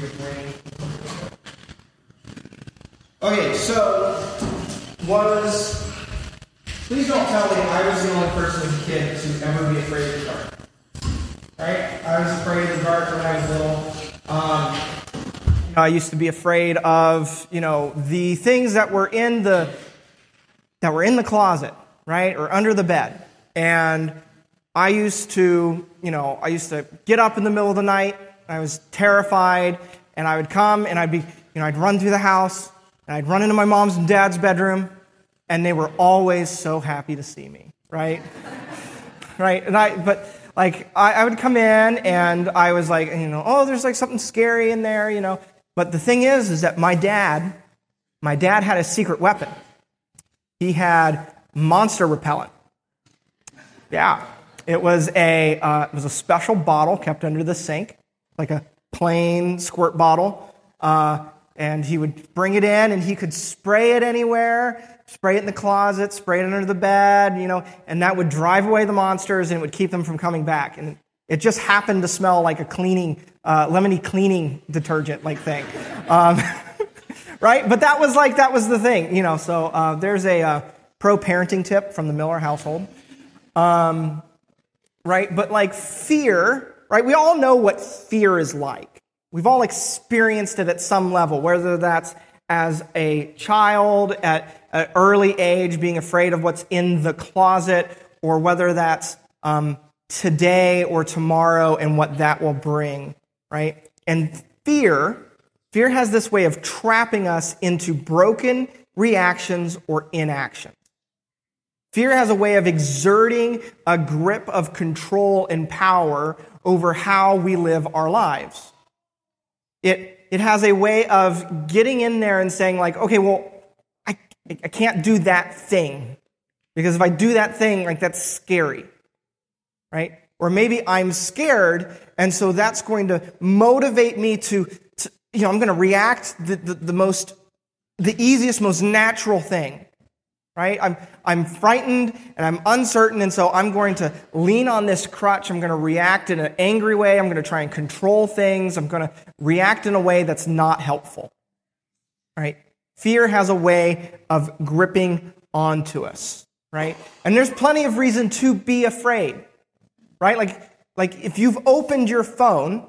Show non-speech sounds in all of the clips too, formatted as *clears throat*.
your brain. Okay, so was please don't tell me I was the only person as a kid to ever be afraid of the dark. Right? I was afraid of the dark when I was little. Um, I used to be afraid of, you know, the things that were in the that were in the closet, right, or under the bed. And I used to, you know, I used to get up in the middle of the night. I was terrified, and I would come and I'd be, you know, I'd run through the house and I'd run into my mom's and dad's bedroom, and they were always so happy to see me, right? *laughs* right? And I, but like, I, I would come in and I was like, you know, oh, there's like something scary in there, you know. But the thing is, is that my dad, my dad had a secret weapon. He had monster repellent. Yeah, it was a uh, it was a special bottle kept under the sink, like a plain squirt bottle. Uh, and he would bring it in, and he could spray it anywhere, spray it in the closet, spray it under the bed, you know, and that would drive away the monsters and it would keep them from coming back. And it just happened to smell like a cleaning, uh, lemony cleaning detergent like thing. Um, *laughs* right? But that was like, that was the thing, you know. So uh, there's a uh, pro parenting tip from the Miller household. Um, right? But like fear, right? We all know what fear is like. We've all experienced it at some level, whether that's as a child at an early age, being afraid of what's in the closet, or whether that's um, today or tomorrow and what that will bring, right? And fear, fear has this way of trapping us into broken reactions or inaction. Fear has a way of exerting a grip of control and power over how we live our lives. It, it has a way of getting in there and saying, like, okay, well, I, I can't do that thing. Because if I do that thing, like, that's scary right? Or maybe I'm scared, and so that's going to motivate me to, to you know, I'm going to react the, the, the, most, the easiest, most natural thing, right? I'm, I'm frightened and I'm uncertain, and so I'm going to lean on this crutch. I'm going to react in an angry way. I'm going to try and control things. I'm going to react in a way that's not helpful, right? Fear has a way of gripping onto us, right? And there's plenty of reason to be afraid right? Like, like if you've opened your phone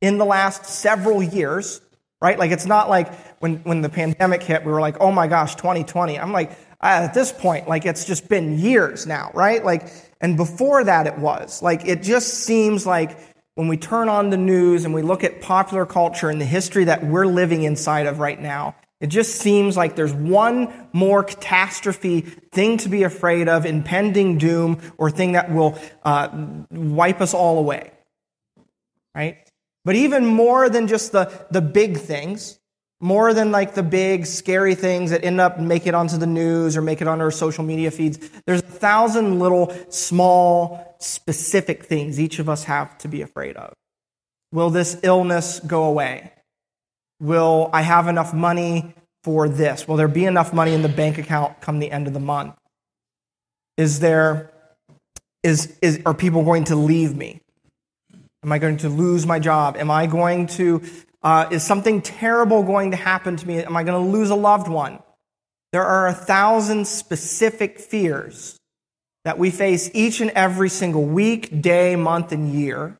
in the last several years, right? Like it's not like when, when the pandemic hit, we were like, oh my gosh, 2020. I'm like, at this point, like it's just been years now, right? Like, and before that it was. Like it just seems like when we turn on the news and we look at popular culture and the history that we're living inside of right now, it just seems like there's one more catastrophe thing to be afraid of, impending doom, or thing that will uh, wipe us all away. Right? But even more than just the, the big things, more than like the big scary things that end up make it onto the news or make it on our social media feeds, there's a thousand little small specific things each of us have to be afraid of. Will this illness go away? Will I have enough money for this? Will there be enough money in the bank account come the end of the month? Is there, is, is, are people going to leave me? Am I going to lose my job? Am I going to, uh, is something terrible going to happen to me? Am I going to lose a loved one? There are a thousand specific fears that we face each and every single week, day, month, and year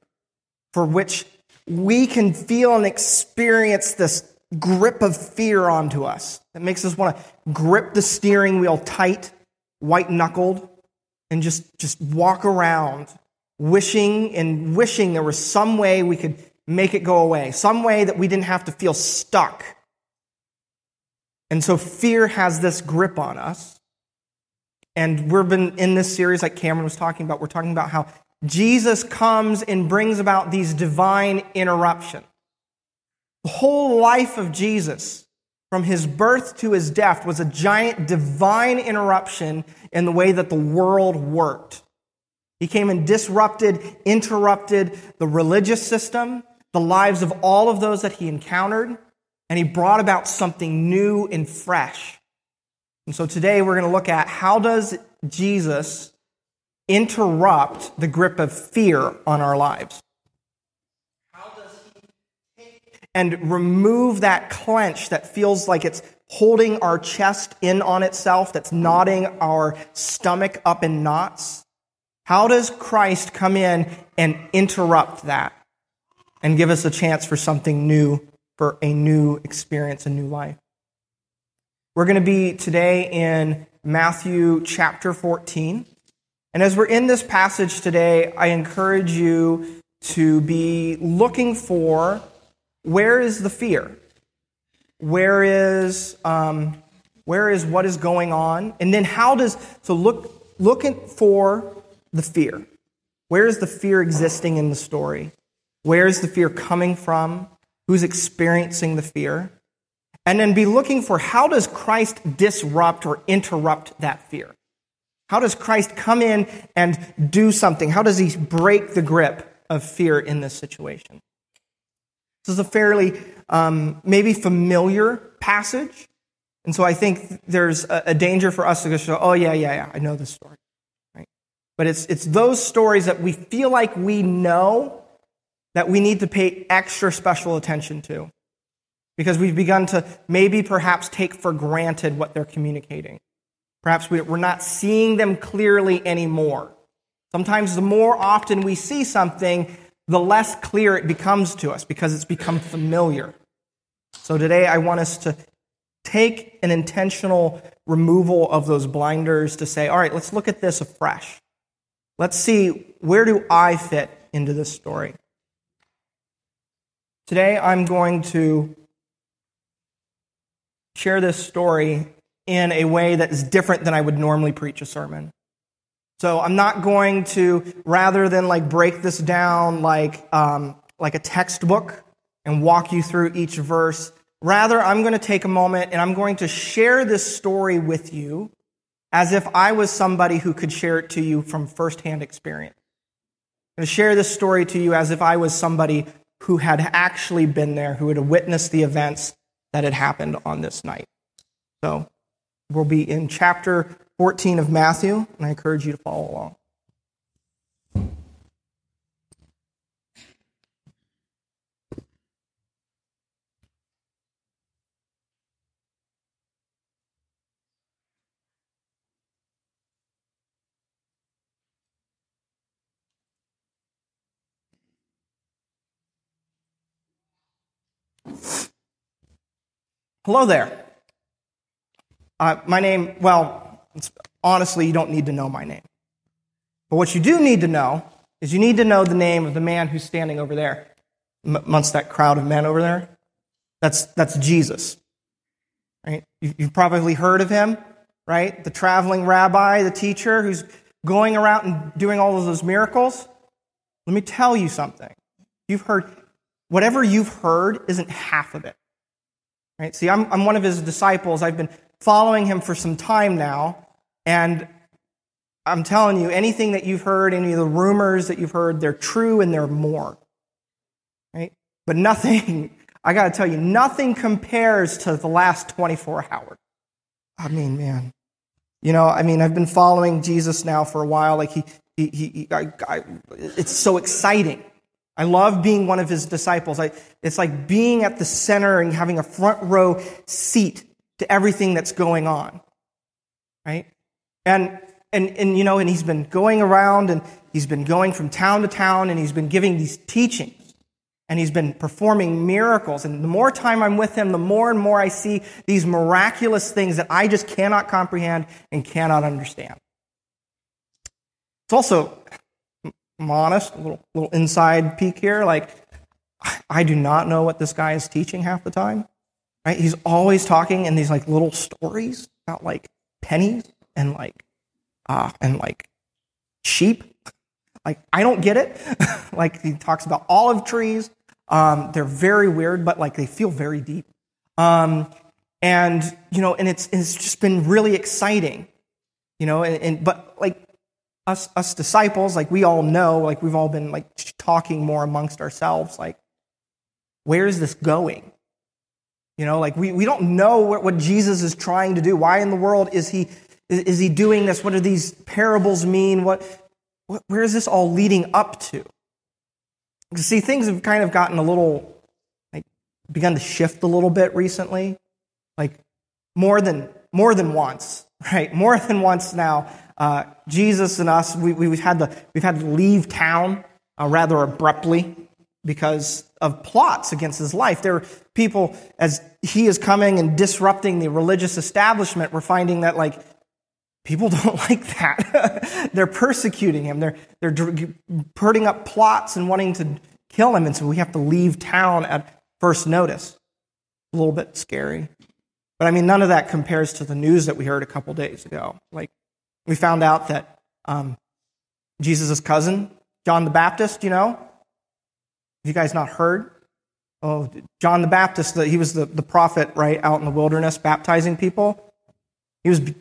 for which we can feel and experience this grip of fear onto us that makes us want to grip the steering wheel tight, white knuckled, and just, just walk around wishing and wishing there was some way we could make it go away, some way that we didn't have to feel stuck. And so fear has this grip on us. And we've been in this series, like Cameron was talking about, we're talking about how Jesus comes and brings about these divine interruptions. The whole life of Jesus, from his birth to his death, was a giant divine interruption in the way that the world worked. He came and disrupted, interrupted the religious system, the lives of all of those that he encountered, and he brought about something new and fresh. And so today we're going to look at how does Jesus interrupt the grip of fear on our lives. How does he take and remove that clench that feels like it's holding our chest in on itself, that's knotting our stomach up in knots? How does Christ come in and interrupt that and give us a chance for something new, for a new experience, a new life? We're going to be today in Matthew chapter 14. And as we're in this passage today, I encourage you to be looking for where is the fear? Where is, um, where is what is going on? And then how does, so look, looking for the fear. Where is the fear existing in the story? Where is the fear coming from? Who's experiencing the fear? And then be looking for how does Christ disrupt or interrupt that fear? How does Christ come in and do something? How does he break the grip of fear in this situation? This is a fairly um, maybe familiar passage. And so I think there's a, a danger for us to go, oh, yeah, yeah, yeah, I know this story. Right? But it's, it's those stories that we feel like we know that we need to pay extra special attention to because we've begun to maybe perhaps take for granted what they're communicating. Perhaps we're not seeing them clearly anymore. Sometimes the more often we see something, the less clear it becomes to us because it's become familiar. So today I want us to take an intentional removal of those blinders to say, all right, let's look at this afresh. Let's see where do I fit into this story. Today I'm going to share this story in a way that is different than I would normally preach a sermon. So I'm not going to, rather than like break this down like, um, like a textbook and walk you through each verse, rather I'm going to take a moment and I'm going to share this story with you as if I was somebody who could share it to you from firsthand experience. I'm going to share this story to you as if I was somebody who had actually been there, who had witnessed the events that had happened on this night. So We'll be in chapter 14 of Matthew, and I encourage you to follow along. Hello there. Uh, my name, well, honestly, you don't need to know my name. But what you do need to know is you need to know the name of the man who's standing over there, amongst that crowd of men over there. That's, that's Jesus. Right? You've probably heard of him, right? The traveling rabbi, the teacher who's going around and doing all of those miracles. Let me tell you something. You've heard, whatever you've heard isn't half of it. Right? See, I'm, I'm one of his disciples. I've been following him for some time now, and I'm telling you, anything that you've heard, any of the rumors that you've heard, they're true and they're more. Right? But nothing, *laughs* I got to tell you, nothing compares to the last 24 hours. I mean, man. You know, I mean, I've been following Jesus now for a while. Like, he, he, he I, I, it's so exciting. I love being one of his disciples. I, it's like being at the center and having a front row seat to everything that's going on. Right? And and and you know, and he's been going around and he's been going from town to town and he's been giving these teachings and he's been performing miracles. And the more time I'm with him, the more and more I see these miraculous things that I just cannot comprehend and cannot understand. It's also, A little, little inside peek here. Like, I do not know what this guy is teaching half the time. Right? He's always talking in these like little stories about like pennies and like uh and like sheep. Like I don't get it. *laughs* like he talks about olive trees. Um, they're very weird, but like they feel very deep. Um, and you know, and it's it's just been really exciting. You know, and, and but like us us disciples, like we all know, like we've all been like talking more amongst ourselves, like where is this going? You know, like we, we don't know what, what Jesus is trying to do. Why in the world is he, is he doing this? What do these parables mean? What, what, where is this all leading up to? See, things have kind of gotten a little like begun to shift a little bit recently. Like more than more than once, *laughs* right? More than once now. Uh, Jesus and us, we, we've had to we've had to leave town uh, rather abruptly because of plots against his life. There are people as he is coming and disrupting the religious establishment. We're finding that like people *laughs* don't like that. *laughs* they're persecuting him. They're they're putting up plots and wanting to kill him, and so we have to leave town at first notice. A little bit scary. But I mean, none of that compares to the news that we heard a couple days ago. Like, we found out that um, Jesus' cousin, John the Baptist, you know, you guys not heard? Oh, John the Baptist, he was the, the prophet, right, out in the wilderness baptizing people. He was, he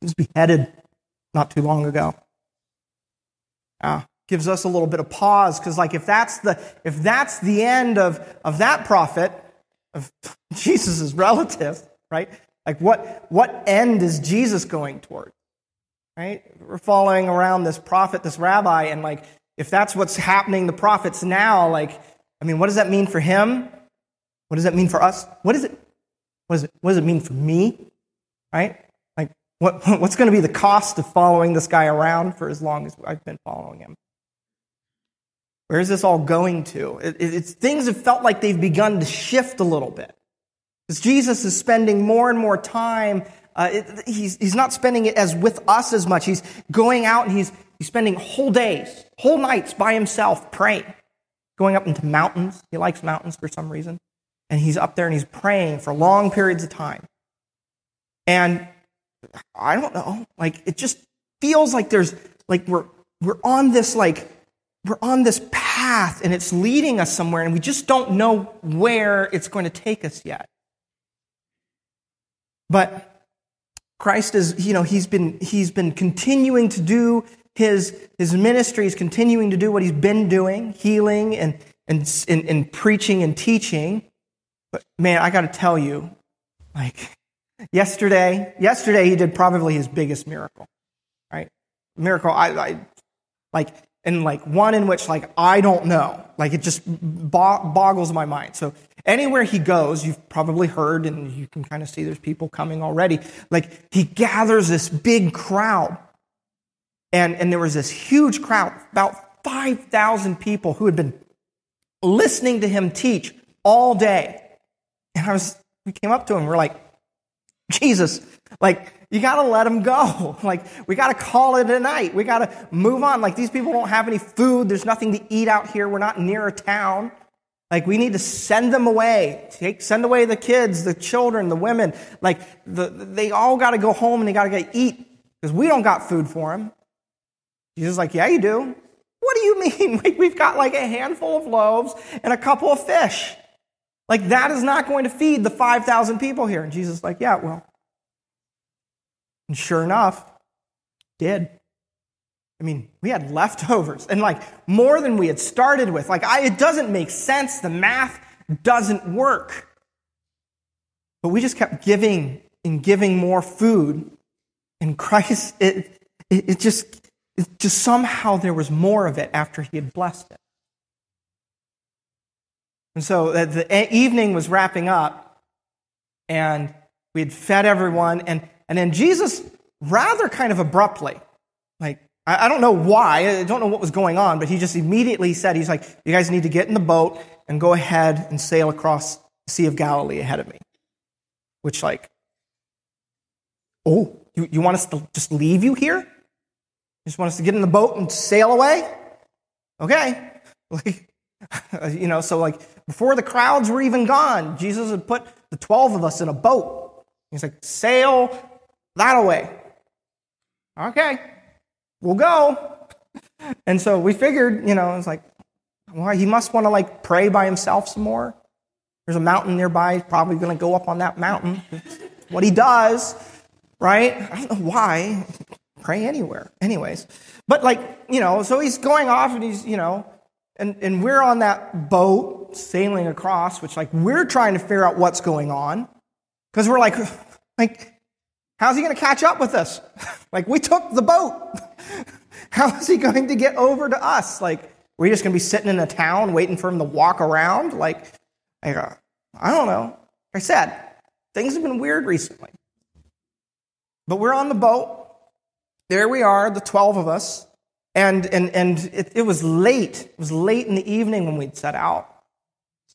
was beheaded not too long ago. Ah, gives us a little bit of pause because, like, if that's the if that's the end of of that prophet, of *laughs* Jesus' relative, right? Like what, what end is Jesus going toward? Right? We're following around this prophet, this rabbi, and like, if that's what's happening the prophets now, like, I mean, what does that mean for him? What does that mean for us? What is it? What, is it, what does it mean for me? Right? Like, what, *laughs* what's going to be the cost of following this guy around for as long as I've been following him? Where is this all going to? It, it, it's, things have felt like they've begun to shift a little bit. Because Jesus is spending more and more time, uh, it, he's, he's not spending it as with us as much. He's going out and he's, he's spending whole days, whole nights by himself praying, going up into mountains. He likes mountains for some reason. And he's up there and he's praying for long periods of time. And I don't know, like it just feels like there's, like we're, we're on this, like, we're on this path and it's leading us somewhere and we just don't know where it's going to take us yet. But Christ is, you know, he's been, he's been continuing to do his, his ministry, he's continuing to do what he's been doing, healing and, and, and, and preaching and teaching. But man, I got to tell you, like, yesterday, yesterday he did probably his biggest miracle, right? Miracle, I, I like, and like one in which like I don't know, like it just boggles my mind. So Anywhere he goes, you've probably heard, and you can kind of see there's people coming already. Like he gathers this big crowd. And, and there was this huge crowd, about 5,000 people who had been listening to him teach all day. And I was, we came up to him, we're like, *laughs* Jesus, like, you gotta let them go. *laughs* Like, we gotta call it a night. We gotta move on. Like, these people don't have any food. There's nothing to eat out here. We're not near a town. Like we need to send them away. Take, send away the kids, the children, the women. Like the, they all got to go home and they got to get eat because we don't got food for them. Jesus is like, yeah, you do. What do you *laughs* mean? Like, We've got like a handful of loaves and a couple of fish. Like that is not going to feed the 5,000 people here. And Jesus is like, yeah, well. And sure enough, did. I mean, we had leftovers and like more than we had started with. Like, I, it doesn't make sense. The math doesn't work. But we just kept giving and giving more food. And Christ, it, it, it just, it just somehow there was more of it after he had blessed it. And so the evening was wrapping up, and we had fed everyone. And, and then Jesus, rather kind of abruptly, like I, don't know why, I don't know what was going on, but he just immediately said, he's like, you guys need to get in the boat and go ahead and sail across the Sea of Galilee ahead of me. Which, like, oh, you, you want us to just leave you here? You just want us to get in the boat and sail away? Okay. *laughs* Like, *laughs* you know, so like before the crowds were even gone, Jesus had put the 12 of us in a boat. He's like, sail that away. Okay we'll go. *laughs* And so we figured, you know, it's like, well, he must want to like pray by himself some more. There's a mountain nearby. He's probably going to go up on that mountain. *laughs* what he does, right? I don't know why. Pray anywhere. Anyways. But like, you know, so he's going off and he's, you know, and, and we're on that boat sailing across, which like we're trying to figure out what's going on. Because we're like, *laughs* like, how's he going to catch up with us? *laughs* like, we took the boat. *laughs* How is he going to get over to us? Like, we're just going to be sitting in a town waiting for him to walk around? Like, uh, I don't know. Like I said, things have been weird recently. But we're on the boat. There we are, the 12 of us. And, and, and it, it was late. It was late in the evening when we'd set out.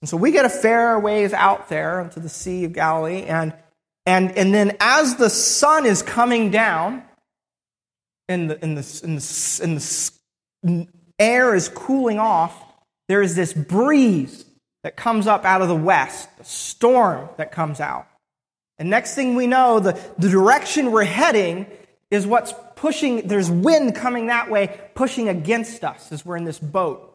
And so we get a fair ways out there into the Sea of Galilee. And, and, and then as the sun is coming down, and the, and the, and the, and the air is cooling off, there is this breeze that comes up out of the west, a storm that comes out. And next thing we know, the, the direction we're heading is what's pushing, there's wind coming that way, pushing against us as we're in this boat.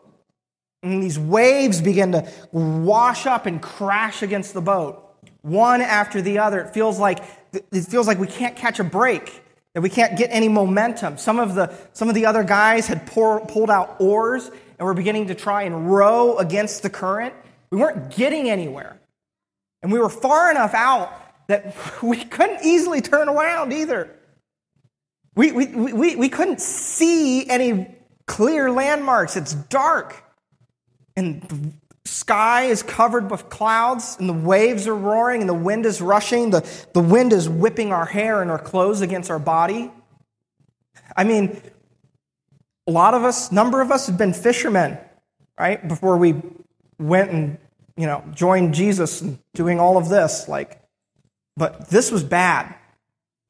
And these waves begin to wash up and crash against the boat, one after the other. It feels like, it feels like we can't catch a break that we can't get any momentum. Some of the, some of the other guys had pour, pulled out oars and were beginning to try and row against the current. We weren't getting anywhere. And we were far enough out that *laughs* we couldn't easily turn around either. We, we, we, we couldn't see any clear landmarks. It's dark. And the sky is covered with clouds, and the waves are roaring, and the wind is rushing. The, the wind is whipping our hair and our clothes against our body. I mean, a lot of us, number of us have been fishermen, right? Before we went and, you know, joined Jesus and doing all of this. Like, but this was bad.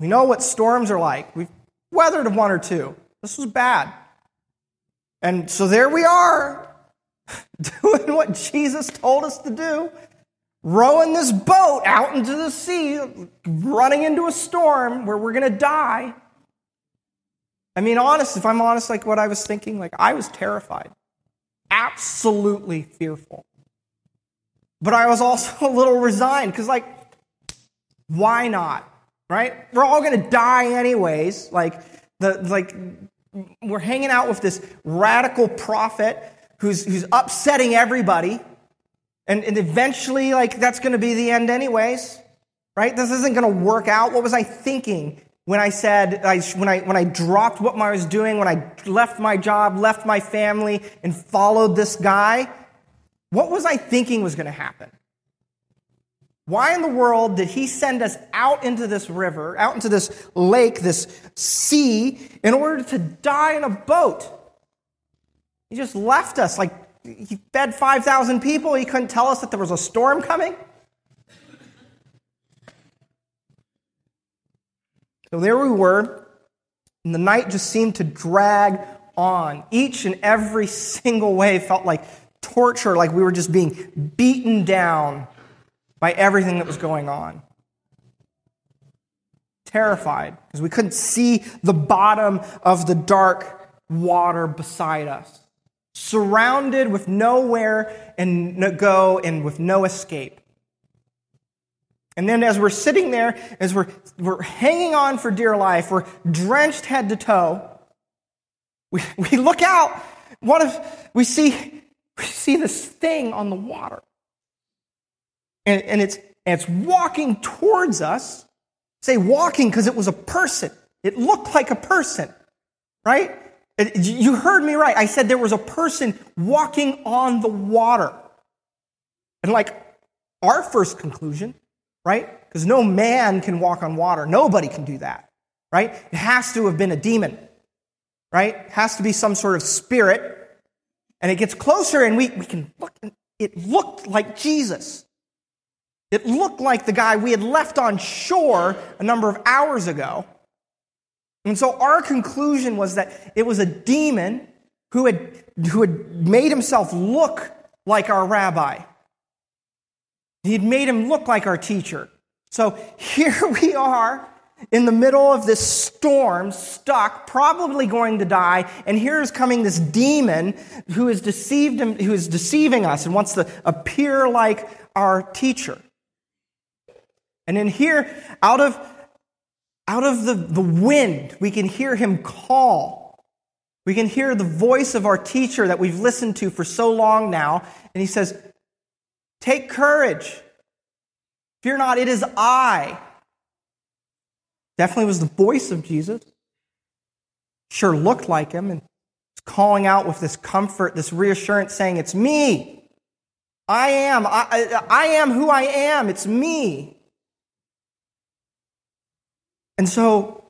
We know what storms are like. We've weathered of one or two. This was bad. And so there we are, *laughs* doing what Jesus told us to do, rowing this boat out into the sea, running into a storm where we're going to die. I mean, honest, if I'm honest, like what I was thinking, like I was terrified, absolutely fearful. But I was also *laughs* a little resigned because, like, why not? Right? We're all going to die anyways. Like, the, like, we're hanging out with this radical prophet who's, who's upsetting everybody. And, and eventually, like, that's going to be the end, anyways. Right? This isn't going to work out. What was I thinking when I said, I, when, I, when I dropped what I was doing, when I left my job, left my family, and followed this guy? What was I thinking was going to happen? Why in the world did he send us out into this river, out into this lake, this sea, in order to die in a boat? He just left us. Like, he fed 5,000 people. He couldn't tell us that there was a storm coming. So there we were, and the night just seemed to drag on. Each and every *laughs* single way felt like torture, like we were just being beaten down by everything that was going on. Terrified, because we couldn't see the bottom of the dark water beside us surrounded with nowhere and no go and with no escape. And then as we're sitting there, as we're, we're hanging on for dear life, we're drenched head to toe, we, *laughs* we look out, what if we see, we see this thing on the water. And, and it's, it's walking towards us. Say walking because it was a person. It looked like a person, right? You heard me right. I said there was a person walking on the water. And like our first conclusion, right? Because no man can walk on water. Nobody can do that, right? It has to have been a demon, right? It has to be some sort of spirit. And it gets closer and we, we can look. It looked like Jesus. It looked like the guy we had left on shore a number of hours ago. And so our conclusion was that it was a demon who had, who had made himself look like our rabbi. He had made him look like our teacher. So *laughs* here we are in the middle of this storm, stuck, probably going to die, and here is coming this demon who is deceived him, who is deceiving us and wants to appear like our teacher. And in here, out of out of the, the wind, we can hear him call. We can hear the voice of our teacher that we've listened to for so long now. And he says, Take courage. Fear not, it is I. Definitely was the voice of Jesus. Sure looked like him and calling out with this comfort, this reassurance, saying, It's me. I am. I, I am who I am. It's me. And so,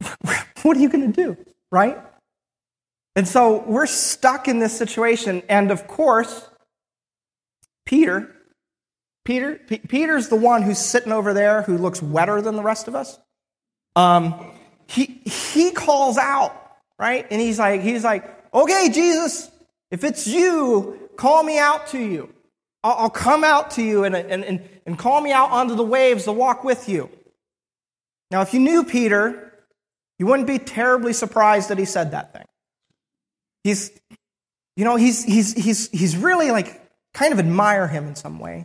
*laughs* what are you going to do, right? And so we're stuck in this situation. And of course, Peter, Peter, P- Peter's the one who's sitting over there who looks wetter than the rest of us. Um, he, he calls out, right? And he's like, he's like, okay, Jesus, if it's you, call me out to you. I'll, I'll come out to you and, and, and, and call me out onto the waves to walk with you. Now, if you knew Peter, you wouldn't be terribly surprised that he said that thing. He's, you know, he's, he's, he's, he's really like kind of admire him in some way,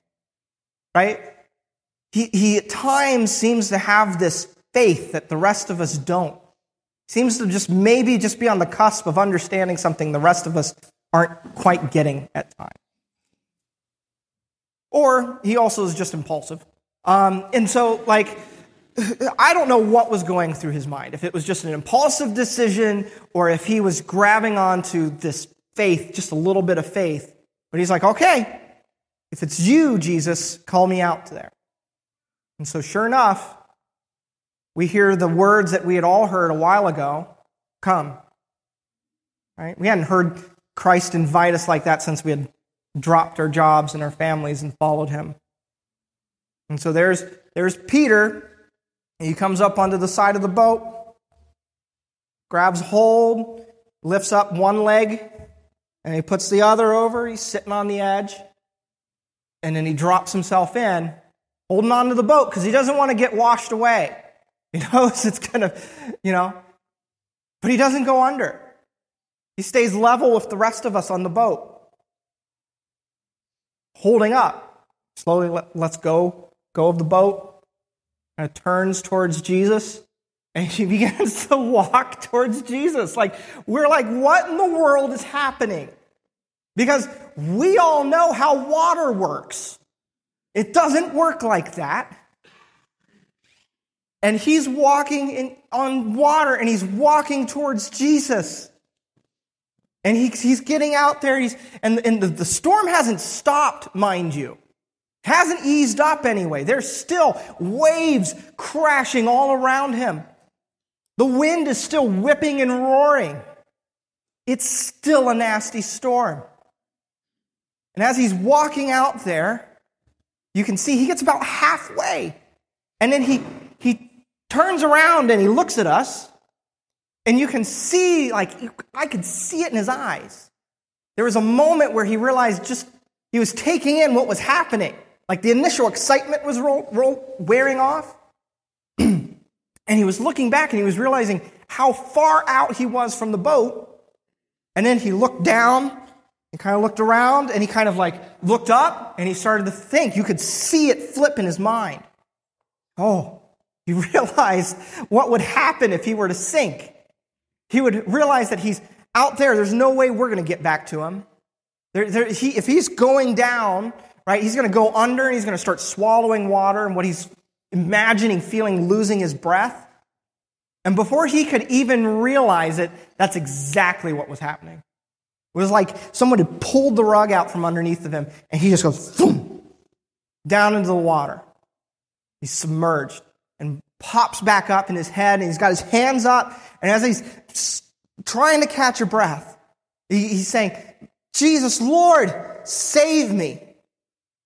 right? He, he at times seems to have this faith that the rest of us don't. Seems to just maybe just be on the cusp of understanding something the rest of us aren't quite getting at times. Or he also is just impulsive. Um, and so, like, I don't know what was going through his mind. If it was just an impulsive decision or if he was grabbing onto this faith, just a little bit of faith. But he's like, okay, if it's you, Jesus, call me out there. And so, sure enough, we hear the words that we had all heard a while ago come. Right? We hadn't heard Christ invite us like that since we had dropped our jobs and our families and followed him. And so there's, there's Peter he comes up onto the side of the boat, grabs hold, lifts up one leg, and he puts the other over. He's sitting on the edge. And then he drops himself in, holding onto the boat because he doesn't want to get washed away. *laughs* He knows *laughs* it's going to, you know, but he doesn't go under. He stays level with the rest of us on the boat, holding up. Slowly let, us go, go of the boat, kind of turns towards Jesus and she *laughs* begins to walk towards Jesus. Like, we're like, what in the world is happening? Because we all know how water works. It doesn't work like that. And he's walking in, on water and he's walking towards Jesus. And he, he's getting out there, he's, and, and the, the storm hasn't stopped, mind you. Hasn't eased up anyway. There's still waves crashing all around him. The wind is still whipping and roaring. It's still a nasty storm. And as he's walking out there, you can see he gets about halfway. And then he, he turns around and he looks at us. And you can see, like, I could see it in his eyes. There was a moment where he realized just he was taking in what was happening. Like the initial excitement was roll, roll, wearing off. *clears throat* and he was looking back and he was realizing how far out he was from the boat. And then he looked down and kind of looked around and he kind of like looked up and he started to think. You could see it flip in his mind. Oh, he *laughs* realized what would happen if he were to sink. He would realize that he's out there. There's no way we're going to get back to him. There, there, he, if he's going down, right? He's going to go under and he's going to start swallowing water and what he's imagining, feeling, losing his breath. And before he could even realize it, that's exactly what was happening. It was like someone had pulled the rug out from underneath of him and he just goes boom, down into the water. He's submerged and pops back up in his head and he's got his hands up. And as he's trying to catch a breath, he's saying, Jesus, Lord, save me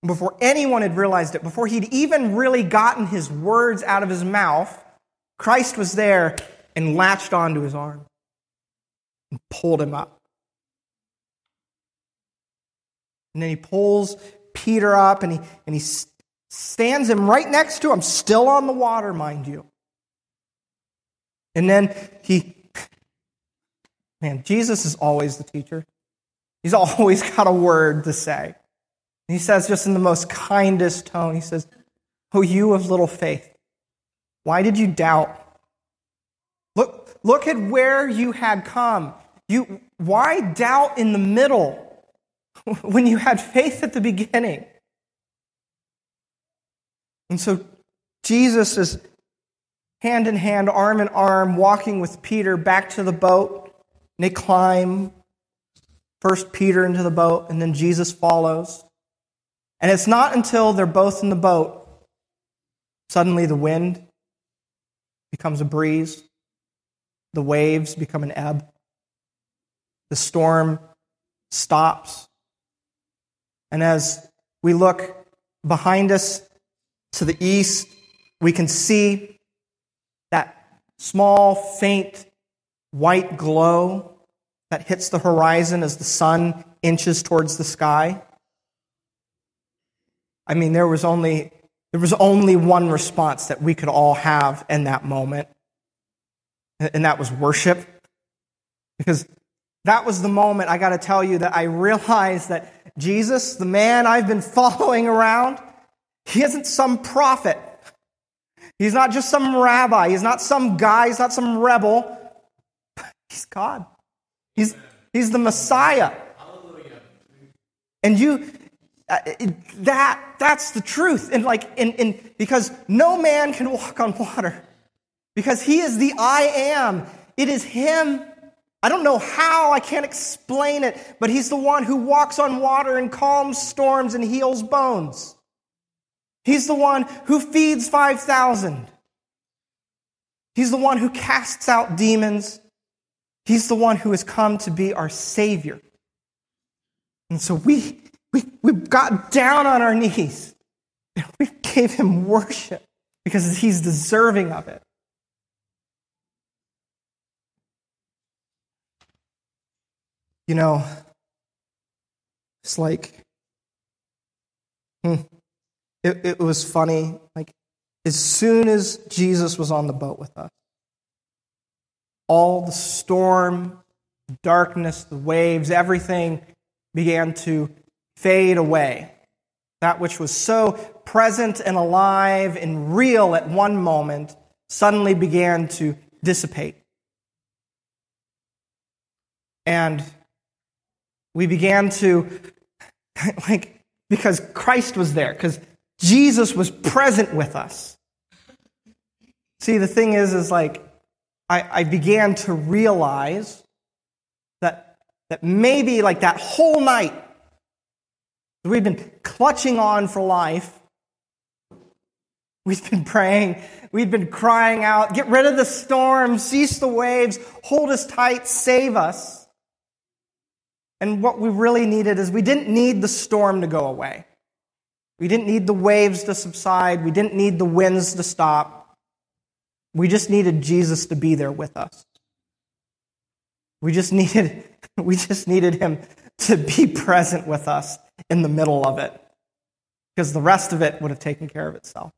before anyone had realized it, before he'd even really gotten his words out of his mouth, Christ was there and latched onto his arm and pulled him up. And then he pulls Peter up and he, and he stands him right next to him, still on the water, mind you. And then he, man, Jesus is always the teacher. He's *laughs* always got a word to say. He says, just in the most kindest tone, he says, Oh, you of little faith, why did you doubt? Look, look at where you had come. You, why doubt in the middle *laughs* when you had faith at the beginning? And so Jesus is hand in hand, arm in arm, walking with Peter back to the boat. And they climb first Peter into the boat, and then Jesus follows. And it's not until they're both in the boat, suddenly the wind becomes a breeze, the waves become an ebb, the storm stops. And as we look behind us to the east, we can see that small, faint white glow that hits the horizon as the sun inches towards the sky. I mean, there was only, there was only one response that we could all have in that moment, and that was worship. Because that was the moment, I got to tell you, that I realized that Jesus, the man I've been following around, he isn't some prophet. He's not just some rabbi. He's not some guy. He's not some rebel. He's God. He's, he's the Messiah. And you, uh, that, that's the truth. And like, in, because no man can walk on water. Because he is the I am. It is him. I don't know how, I can't explain it, but he's the one who walks on water and calms storms and heals bones. He's the one who feeds 5,000. He's the one who casts out demons. He's the one who has come to be our Savior. And so we, we, we got down on our knees and we gave him worship because he's deserving of it. You know, it's like, hmm, it, it was funny. Like, as soon as Jesus was on the boat with us, all the storm, darkness, the waves, everything began to fade away. That which was so present and alive and real at one moment suddenly began to dissipate. And we began to, *laughs* like, because Christ was there, because Jesus was present with us. See, the thing is, is like, I, I began to realize that, that maybe like that whole night, we've been clutching on for life. We've been praying. We've been crying out, get rid of the storm, cease the waves, hold us tight, save us. And what we really needed is we didn't need the storm to go away. We didn't need the waves to subside. We didn't need the winds to stop. We just needed Jesus to be there with us. We just needed, *laughs* we just needed him to be *laughs* present with us in the middle of it. Because the rest of it would have taken care of itself.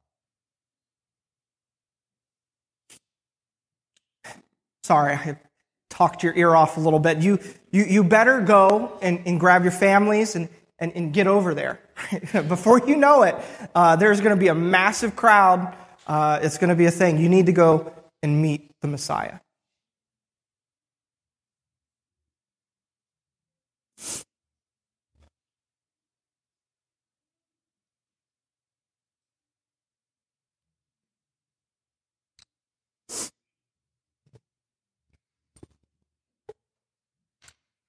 Sorry, I talked your ear off a little bit. You, you, you better go and, and grab your families and, and, and get over there. *laughs* Before you know it, uh, there's going to be a massive crowd. Uh, it's going to be a thing. You need to go and meet the Messiah.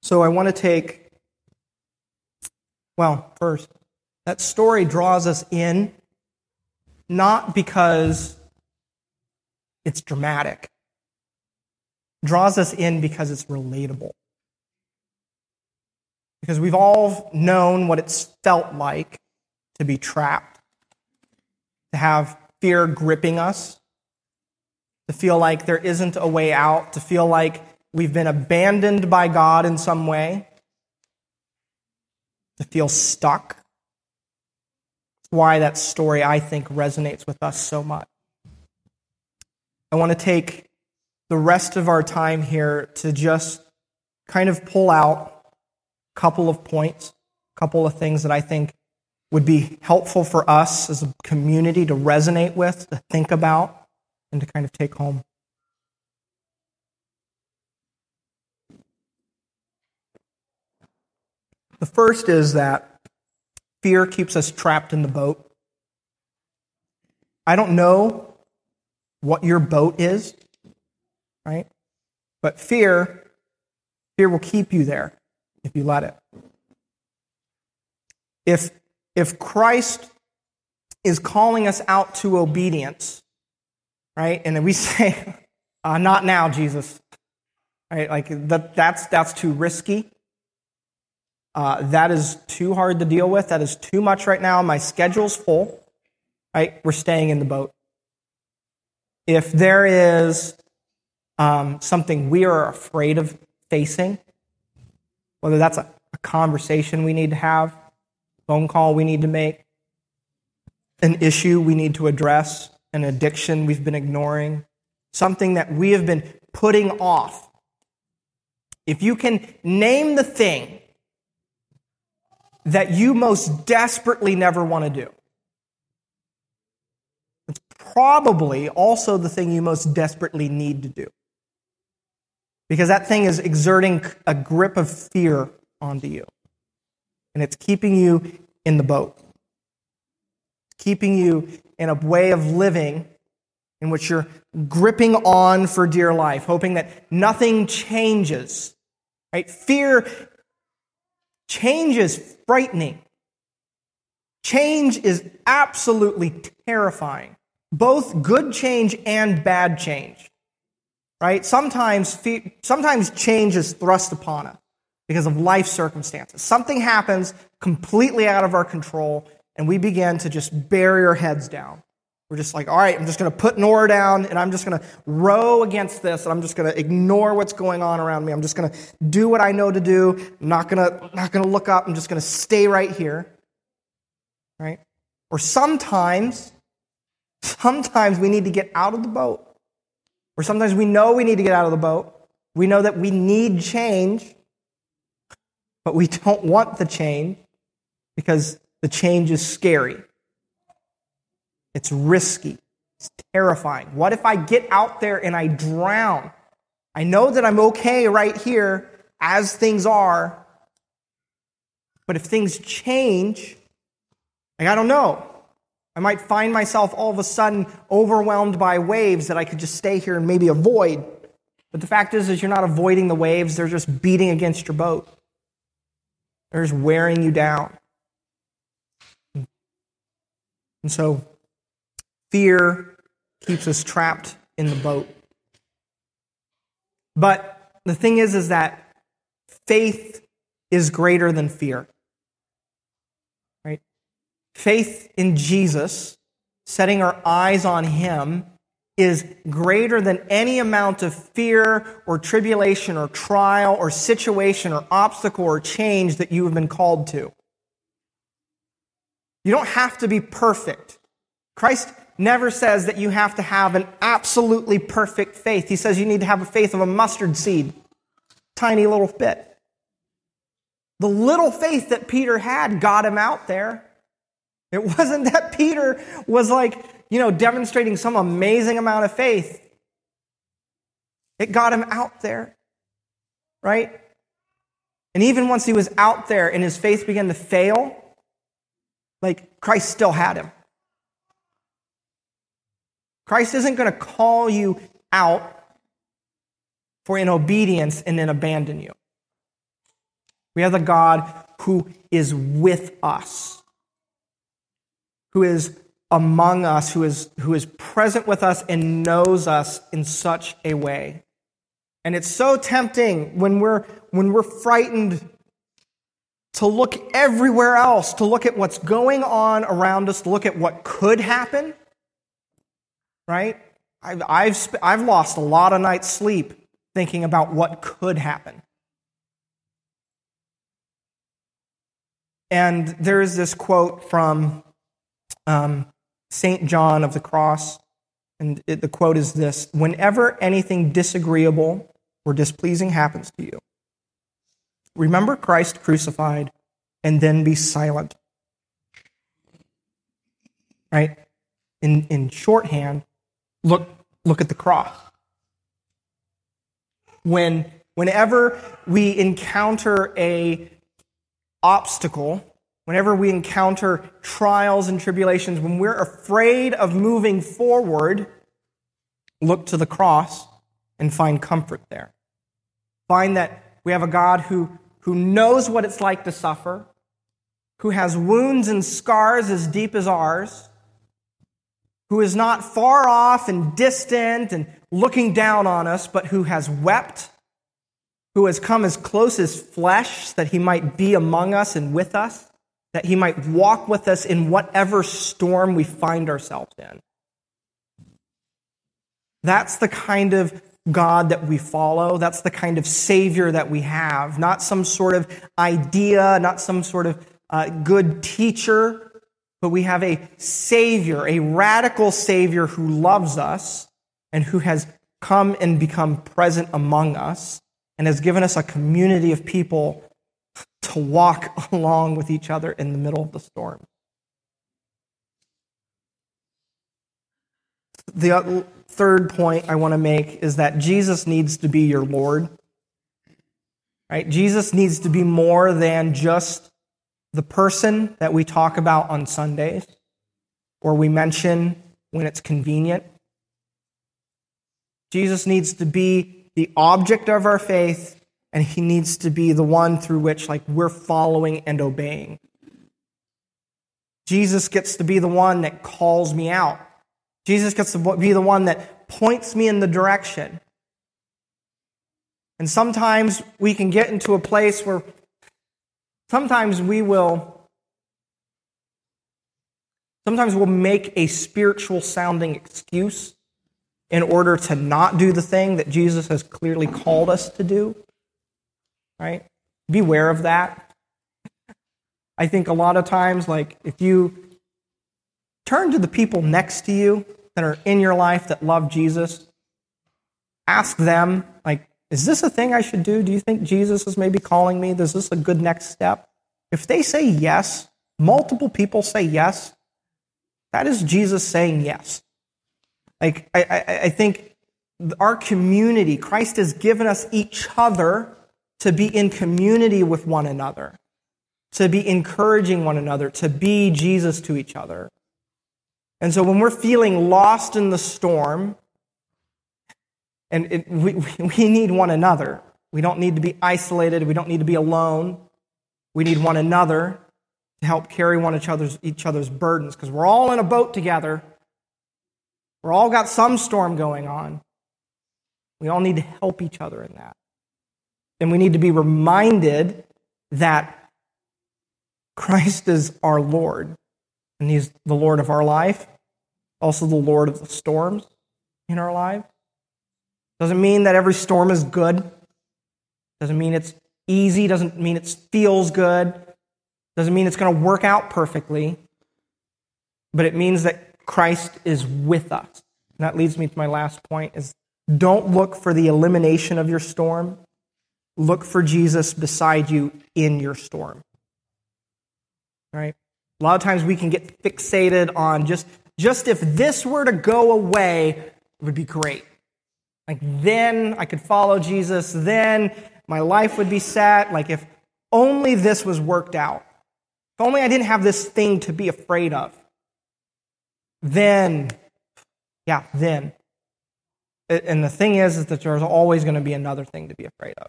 So I want to take well, first, that story draws us in not because it's dramatic, draws us in because it's relatable. Because we've all known what it's felt like to be trapped, to have fear gripping us, to feel like there isn't a way out, to feel like we've been abandoned by God in some way to feel stuck. That's why that story, I think, resonates with us so much. I want to take the rest of our time here to just kind of pull out a couple of points, a couple of things that I think would be helpful for us as a community to resonate with, to think about, and to kind of take home. The first is that fear keeps us trapped in the boat. I don't know what your boat is, right? But fear, fear will keep you there. if you let it. If, if Christ is calling us out to obedience, right? And then we *laughs* say, uh, not now, Jesus. Right? Like that, that's, that's too risky. Uh, that is too hard to deal with. That is too much right now. My schedule's full. Right? We're staying in the boat. If there is um, something we are afraid of facing, whether that's a, a conversation we need to have, phone call we need to make, an issue we need to address, an addiction we've been ignoring, something that we have been putting off. If you can name the thing that you most desperately never want to do, it's probably also the thing you most desperately need to do. Because that thing is exerting a grip of fear onto you. And it's keeping you in the boat, keeping you in a way of living in which you're gripping on for dear life, hoping that nothing changes. Right? Fear, change is frightening. Change is absolutely terrifying. Both good change and bad change. Right? Sometimes, sometimes change is thrust upon us because of life circumstances. Something happens completely out of our control, and we begin to just bury our heads down. We're just like, all right, I'm just going to put oar down and I'm just going to row against this and I'm just going to ignore what's going on around me. I'm just going to do what I know to do. I'm not going to, not going to look up. I'm just going to stay right here. Right? Or sometimes, sometimes we need to get out of the boat. Or sometimes we know we need to get out of the boat. We know that we need change, but we don't want the change because the change is scary. It's risky. It's terrifying. What if I get out there and I drown? I know that I'm okay right here as things are, but if things change, like I don't know. I might find myself all of a sudden overwhelmed by waves that I could just stay here and maybe avoid. But the fact is, is you're not avoiding the waves, they're just beating against your boat. They're just wearing you down. And so Fear keeps us trapped in the boat. But the thing is, is that faith is greater than fear. Right? Faith in Jesus, setting our eyes on Him, is greater than any amount of fear or tribulation or trial or situation or obstacle or change that you have been called to. You don't have to be perfect. Christ never says that you have to have an absolutely perfect faith. He says you need to have a faith of a mustard seed, tiny little bit. The little faith that Peter had got him out there. It *laughs* wasn't that Peter was like, you know, demonstrating some amazing amount of faith. It got him out there, right? And even once he was out there and his faith began to fail, like Christ still had him. Christ isn't going to call you out for in obedience and then abandon you. We have the God who is with us, who is among us, who is, who is present with us and knows us in such a way. And it's so tempting when we're, when we're frightened to look everywhere else, to look at what's going on around us, to look at what could happen, right? I've, I've, I've lost a lot of nights' sleep thinking about what could happen. And there is this quote from um, St. John of the Cross, and it, the quote is this Whenever anything disagreeable or displeasing happens to you, remember Christ crucified and then be silent. Right? In, in shorthand, Look, look at the cross. When, whenever we encounter a obstacle, whenever we encounter trials and tribulations, when we're afraid of moving forward, look to the cross and find comfort there. Find that we have a God who, who knows what it's like to suffer, who has wounds and scars as deep as ours, who is not far off and distant and looking down on us, but who has wept, who has come as close as flesh that he might be among us and with us, that he might walk with us in whatever storm we find ourselves in. That's the kind of God that we follow. That's the kind of Savior that we have. Not some sort of idea, not some sort of uh, good teacher, but we have a Savior, a radical Savior who loves us and who has come and become present among us and has given us a community of people to walk *laughs* along with each other in the middle of the storm. The third point I want to make is that Jesus needs to be your Lord. Right? Jesus needs to be more than just the person that we talk about on Sundays or we mention when it's convenient. Jesus needs to be the object of our faith and he needs to be the one through which like we're following and obeying. Jesus gets to be the one that calls me out. Jesus gets to be the one that points me in the direction. And sometimes we can get into a place where sometimes we will sometimes we'll make a spiritual sounding excuse in order to not do the thing that Jesus has clearly called us to do. Right? Beware of that. I think a lot of times like if you turn to the people next to you that are in your life that love Jesus, ask them, is this a thing I should do? Do you think Jesus is maybe calling me? Is this a good next step? If they say yes, multiple people say yes, that is Jesus saying yes. Like, I, I, I think our community, Christ has given us each other to be in community with one another, to be encouraging one another, to be Jesus to each other. And so when we're feeling lost in the storm, and it, we, we need one another. We don't need to be isolated. We don't need to be alone. We need one another to help carry one each other's, each other's burdens because we're all in a boat together. We're all got some storm going on. We all need to help each other in that. And we need to be reminded that Christ is our Lord and He's the Lord of our life, also the Lord of the storms in our life. Doesn't mean that every storm is good. Doesn't mean it's easy. Doesn't mean it feels good. Doesn't mean it's going to work out perfectly. But it means that Christ is with us. And that leads me to my last point is don't look for the elimination of your storm. Look for Jesus beside you in your storm. All right? A lot of times we can get fixated on just, just if this were to go away, it would be great. Like then I could follow Jesus, then my life would be set. Like if only this was worked out, if only I didn't have this thing to be afraid of, then, yeah, then. And the thing is, is that there's always going to be another thing to be afraid of.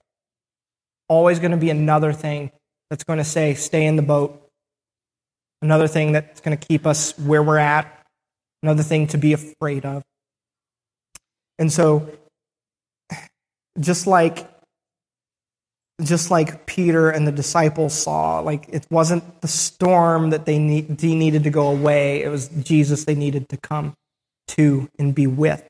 Always going to be another thing that's going to say, stay in the boat, another thing that's going to keep us where we're at, another thing to be afraid of. And so, just like just like Peter and the disciples saw, like it wasn't the storm that they, need, they needed to go away, it was Jesus they needed to come to and be with.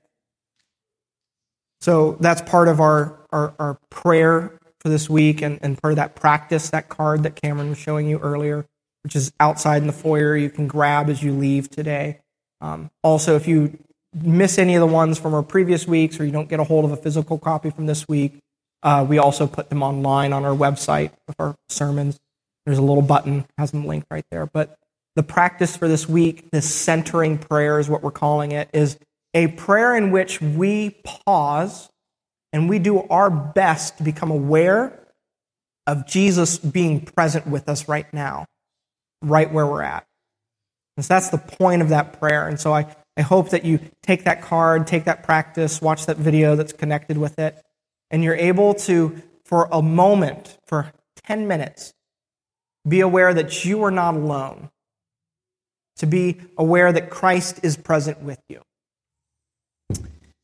So that's part of our, our, our prayer for this week and, and part of that practice, that card that Cameron was showing you earlier which is outside in the foyer. You can grab as you leave today. Um, also, if you miss any of the ones from our previous weeks or you don't get a hold of a physical copy from this week, uh, we also put them online on our website with our sermons. There's a little button, has them linked right there. But the practice for this week, this centering prayer is what we're calling it, is a prayer in which we pause and we do our best to become aware of Jesus being present with us right now right where we're at. And so that's the point of that prayer. And so I, I hope that you take that card, take that practice, watch that video that's connected with it, and you're able to, for a moment, for 10 minutes, be aware that you are not alone, to be aware that Christ is present with you.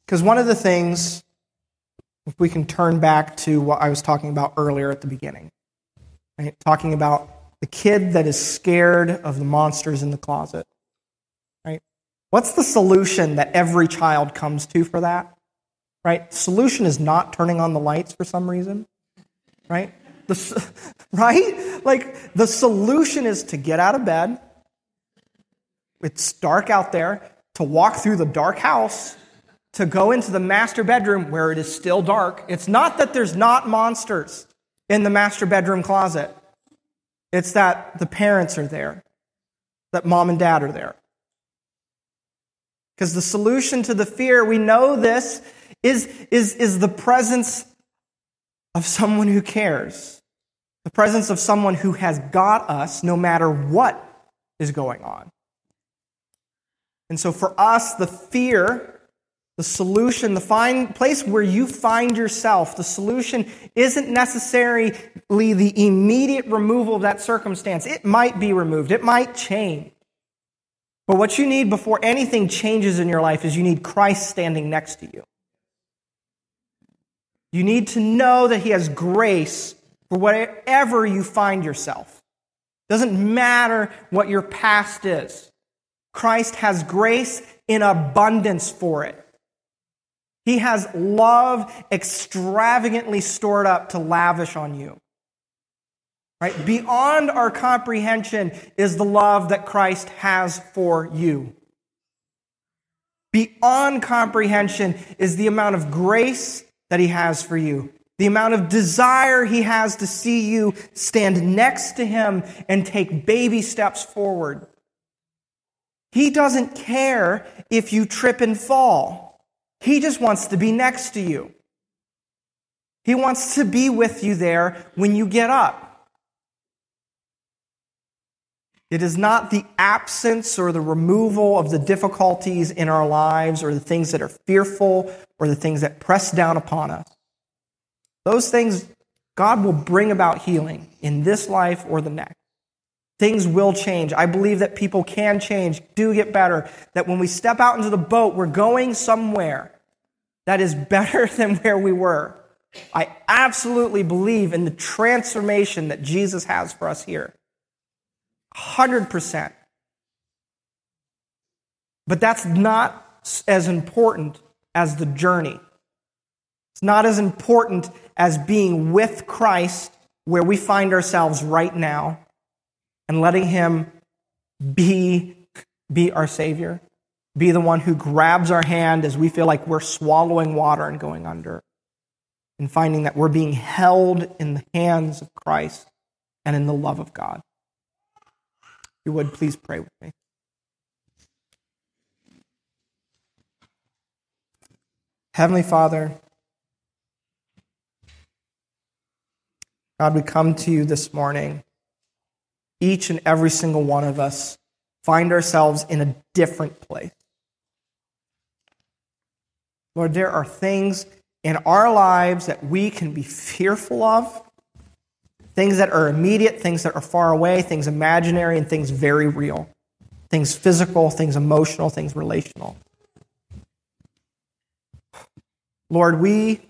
Because one of the things, if we can turn back to what I was talking about earlier at the beginning, right? talking about the kid that is scared of the monsters in the closet? What's the solution that every child comes to for that? Right? Solution is not turning on the lights for some reason, right? The, *laughs* right? Like the solution is to get out of bed. It's dark out there, to walk through the dark house, to go into the master bedroom where it is still dark. It's not that there's not monsters in the master bedroom closet. It's that the parents are there, that mom and dad are there. Because the solution to the fear, we know this, is, is, is the presence of someone who cares. The presence of someone who has got us no matter what is going on. And so for us, the fear the solution, the find, place where you find yourself, the solution isn't necessarily the immediate removal of that circumstance. It might be removed, it might change. But what you need before anything changes in your life is you need Christ standing next to you. You need to know that He has grace for whatever you find yourself. Doesn't matter what your past is. Christ has grace in abundance for it. He has love extravagantly stored up to lavish on you. Right? Beyond our comprehension is the love that Christ has for you. Beyond comprehension is the amount of grace that he has for you, the amount of desire he has to see you stand next to him and take baby steps forward. He doesn't care if you trip and fall. He just wants to be next to you. He wants to be with you there when you get up. It is not the absence or the removal of the difficulties in our lives or the things that are fearful or the things that press down upon us. Those things, God will bring about healing in this life or the next. Things will change. I believe that people can change, do get better, that when we step out into the boat, we're going somewhere that is better *laughs* than where we were. I absolutely believe in the transformation that Jesus has for us here. 100%. But that's not as important as the journey. It's not as important as being with Christ where we find ourselves right now and letting Him be, be our Savior be the one who grabs our hand as we feel like we're swallowing water and going under, and finding that we're being held in the hands of Christ and in the love of God. You would, please pray with me. Heavenly Father, God, we come to you this morning. Each and every single one of us find ourselves in a different place. Lord, there are things in our lives that we can be fearful of, things that are immediate, things that are far away, things imaginary, and things very real, things physical, things emotional, things relational. Lord, we,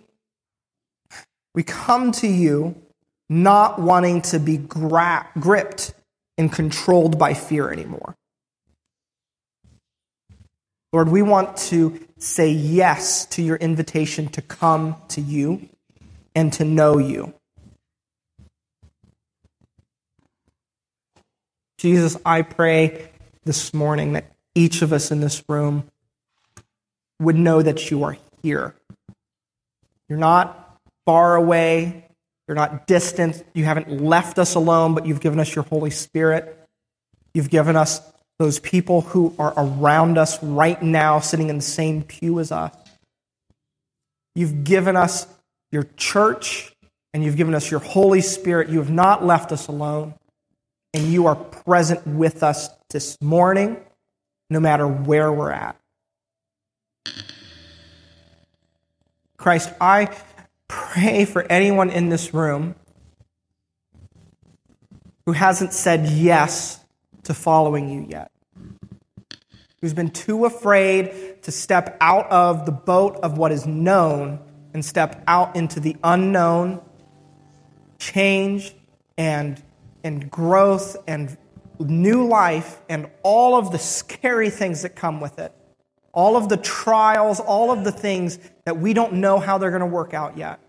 we come to you not wanting to be gra- gripped and controlled by fear anymore. Lord, we want to say yes to your invitation to come to you and to know you. Jesus, I pray this morning that each of us in this room would know that you are here. You're not far away. You're not distant. You haven't left us alone, but you've given us your Holy Spirit. You've given us those people who are around us right now, sitting in the same pew as us. You've given us your church and you've given us your Holy Spirit. You have not left us alone. And you are present with us this morning, no matter where we're at. Christ, I pray for anyone in this room who hasn't said yes to following you yet, who's been too afraid to step out of the boat of what is known and step out into the unknown, change and, and growth and new life and all of the scary things that come with it, all of the trials, all of the things that we don't know how they're going to work out yet.